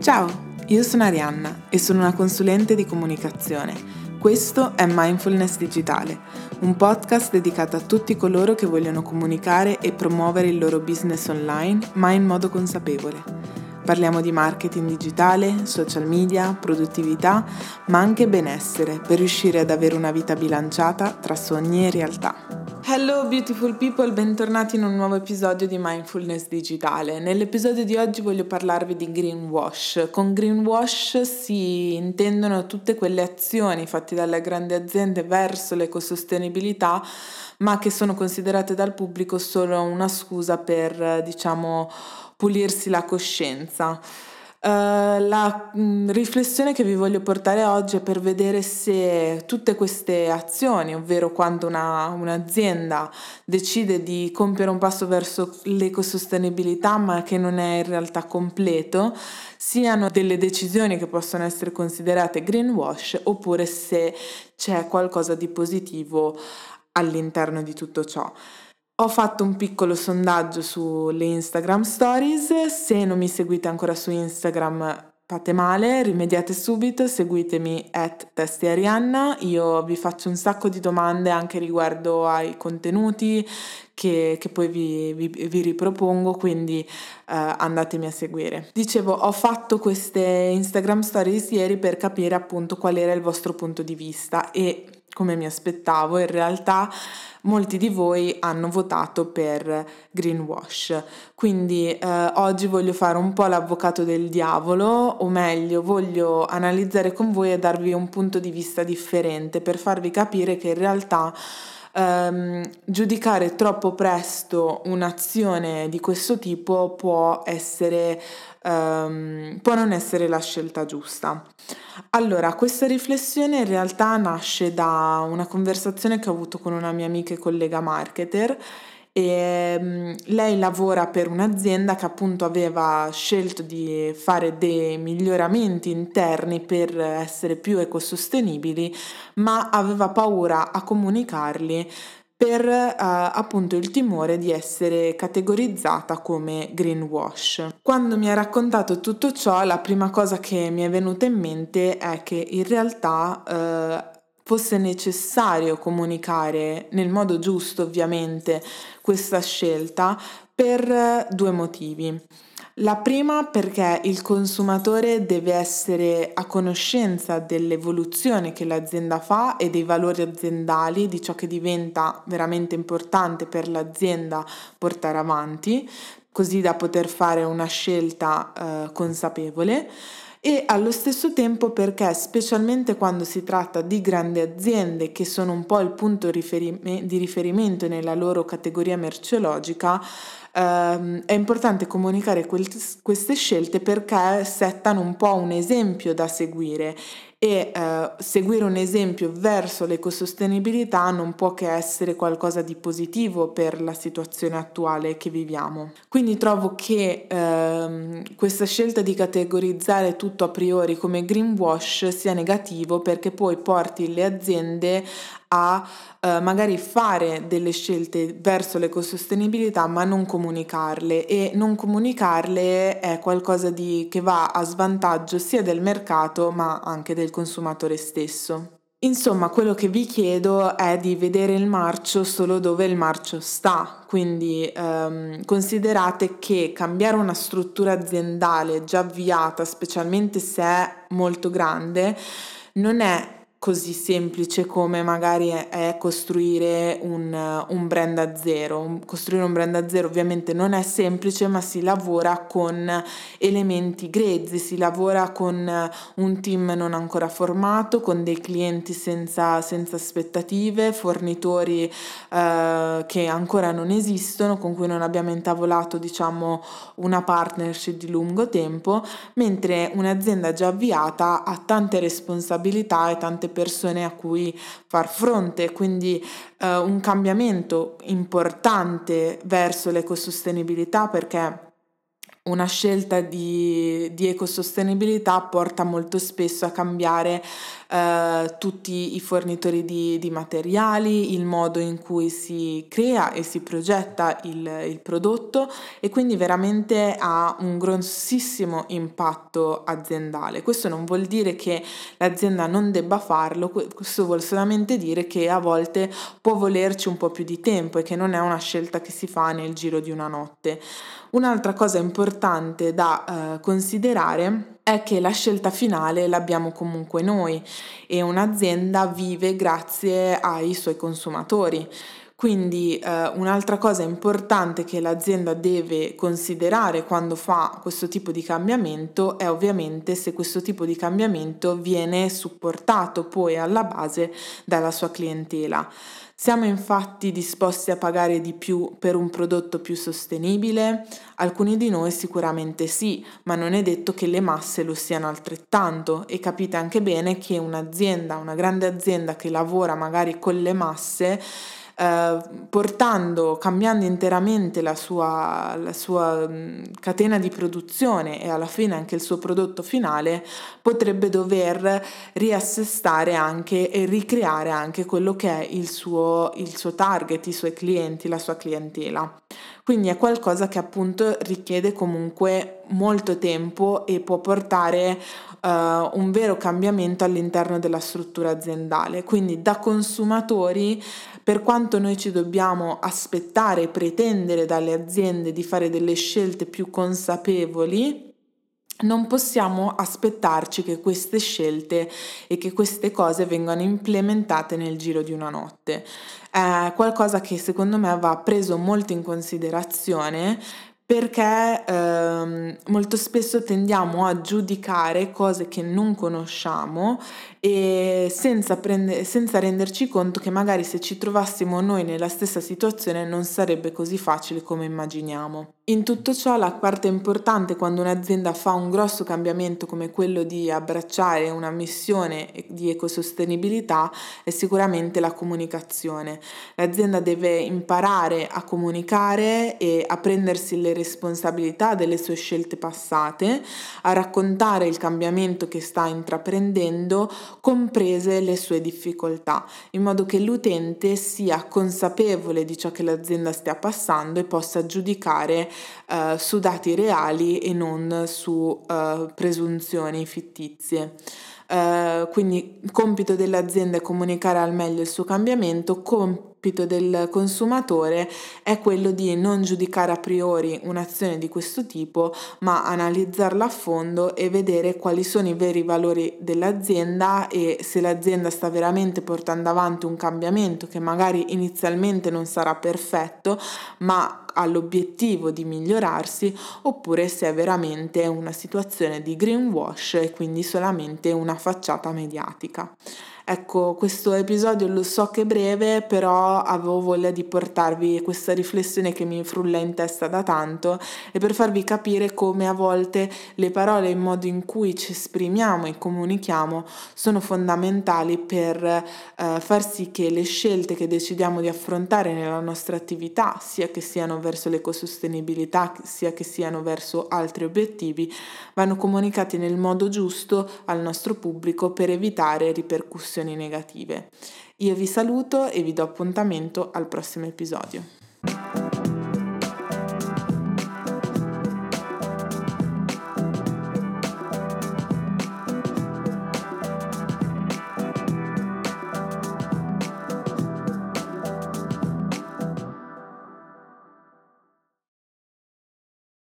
Ciao, io sono Arianna e sono una consulente di comunicazione. Questo è Mindfulness Digitale, un podcast dedicato a tutti coloro che vogliono comunicare e promuovere il loro business online, ma in modo consapevole. Parliamo di marketing digitale, social media, produttività, ma anche benessere per riuscire ad avere una vita bilanciata tra sogni e realtà. Hello beautiful people, bentornati in un nuovo episodio di Mindfulness Digitale. Nell'episodio di oggi voglio parlarvi di greenwash. Con greenwash si intendono tutte quelle azioni fatte dalle grandi aziende verso l'ecosostenibilità, ma che sono considerate dal pubblico solo una scusa per, diciamo, pulirsi la coscienza. Uh, la mh, mm, riflessione che vi voglio portare oggi è per vedere se tutte queste azioni, ovvero quando una, un'azienda decide di compiere un passo verso l'ecosostenibilità ma che non è in realtà completo, siano delle decisioni che possono essere considerate greenwash oppure se c'è qualcosa di positivo all'interno di tutto ciò. Ho fatto un piccolo sondaggio sulle Instagram Stories, se non mi seguite ancora su Instagram fate male, rimediate subito, seguitemi at testiarianna, io vi faccio un sacco di domande anche riguardo ai contenuti che, che poi vi, vi, vi, ripropongo, quindi uh, andatemi a seguire. Dicevo, ho fatto queste Instagram Stories ieri per capire appunto qual era il vostro punto di vista e come mi aspettavo in realtà molti di voi hanno votato per greenwash. Quindi eh, oggi voglio fare un po' l'avvocato del diavolo, o meglio, voglio analizzare con voi e darvi un punto di vista differente per farvi capire che in realtà ehm, giudicare troppo presto un'azione di questo tipo può essere um, può non essere la scelta giusta. Allora, questa riflessione in realtà nasce da una conversazione che ho avuto con una mia amica e collega marketer e um, lei lavora per un'azienda che appunto aveva scelto di fare dei miglioramenti interni per essere più ecosostenibili, ma aveva paura a comunicarli per uh, appunto il timore di essere categorizzata come greenwash. Quando mi ha raccontato tutto ciò, la prima cosa che mi è venuta in mente è che in realtà uh, fosse necessario comunicare nel modo giusto, ovviamente, questa scelta per due motivi. La prima perché il consumatore deve essere a conoscenza dell'evoluzione che l'azienda fa e dei valori aziendali, di ciò che diventa veramente importante per l'azienda portare avanti, così da poter fare una scelta eh, consapevole e allo stesso tempo perché specialmente quando si tratta di grandi aziende che sono un po' il punto riferime- di riferimento nella loro categoria merceologica, ehm, è importante comunicare quel- queste scelte perché settano un po' un esempio da seguire e eh, seguire un esempio verso l'ecosostenibilità non può che essere qualcosa di positivo per la situazione attuale che viviamo. Quindi trovo che eh, questa scelta di categorizzare tutto a priori come greenwash sia negativo perché poi porti le aziende a eh, magari fare delle scelte verso l'ecosostenibilità ma non comunicarle e non comunicarle è qualcosa di, che va a svantaggio sia del mercato ma anche del consumatore stesso. Insomma, quello che vi chiedo è di vedere il marcio solo dove il marcio sta, quindi ehm, considerate che cambiare una struttura aziendale già avviata, specialmente se è molto grande, non è così semplice come magari è, costruire un, un, brand a zero. Costruire un brand a zero ovviamente non è semplice, ma si lavora con elementi grezzi, si lavora con un team non ancora formato, con dei clienti senza, senza aspettative, fornitori eh, che ancora non esistono, con cui non abbiamo intavolato diciamo una partnership di lungo tempo, mentre un'azienda già avviata ha tante responsabilità e tante persone a cui far fronte, quindi eh, un cambiamento importante verso l'ecosostenibilità perché una scelta di, di, ecosostenibilità porta molto spesso a cambiare eh, tutti i fornitori di, di, materiali, il modo in cui si crea e si progetta il, il prodotto e quindi veramente ha un grossissimo impatto aziendale. Questo non vuol dire che l'azienda non debba farlo, questo vuol solamente dire che a volte può volerci un po' più di tempo e che non è una scelta che si fa nel giro di una notte. Un'altra cosa importante da eh, considerare è che la scelta finale l'abbiamo comunque noi e un'azienda vive grazie ai suoi consumatori. Quindi eh, un'altra cosa importante che l'azienda deve considerare quando fa questo tipo di cambiamento è ovviamente se questo tipo di cambiamento viene supportato poi alla base dalla sua clientela. Siamo infatti disposti a pagare di più per un prodotto più sostenibile? Alcuni di noi sicuramente sì, ma non è detto che le masse lo siano altrettanto e capite anche bene che un'azienda, una grande azienda che lavora magari con le masse, eh, portando, cambiando interamente la sua, la sua catena di produzione e alla fine anche il suo prodotto finale, potrebbe dover riassestare anche e ricreare anche quello che è il suo, il suo target, i suoi clienti, la sua clientela. Quindi è qualcosa che appunto richiede comunque molto tempo e può portare uh, un vero cambiamento all'interno della struttura aziendale. Quindi da consumatori, per quanto noi ci dobbiamo aspettare e pretendere dalle aziende di fare delle scelte più consapevoli, non possiamo aspettarci che queste scelte e che queste cose vengano implementate nel giro di una notte. È qualcosa che secondo me va preso molto in considerazione perché ehm, molto spesso tendiamo a giudicare cose che non conosciamo e senza, prende, senza renderci conto che magari se ci trovassimo noi nella stessa situazione non sarebbe così facile come immaginiamo. In tutto ciò la parte importante quando un'azienda fa un grosso cambiamento come quello di abbracciare una missione di ecosostenibilità è sicuramente la comunicazione. L'azienda deve imparare a comunicare e a prendersi le responsabilità delle sue scelte passate, a raccontare il cambiamento che sta intraprendendo, comprese le sue difficoltà, in modo che l'utente sia consapevole di ciò che l'azienda stia passando e possa giudicare eh, su dati reali e non su eh, presunzioni fittizie. Uh, quindi compito dell'azienda è comunicare al meglio il suo cambiamento, compito del consumatore è quello di non giudicare a priori un'azione di questo tipo, ma analizzarla a fondo e vedere quali sono i veri valori dell'azienda e se l'azienda sta veramente portando avanti un cambiamento che magari inizialmente non sarà perfetto, ma ha l'obiettivo di migliorarsi oppure se è veramente una situazione di greenwash e quindi solamente una facciata mediatica. Ecco, questo episodio lo so che è breve, però avevo voglia di portarvi questa riflessione che mi frulla in testa da tanto e per farvi capire come a volte le parole e il modo in cui ci esprimiamo e comunichiamo sono fondamentali per eh, far sì che le scelte che decidiamo di affrontare nella nostra attività, sia che siano verso l'ecosostenibilità, sia che siano verso altri obiettivi, vanno comunicati nel modo giusto al nostro pubblico per evitare ripercussioni negative. Io vi saluto e vi do appuntamento al prossimo episodio.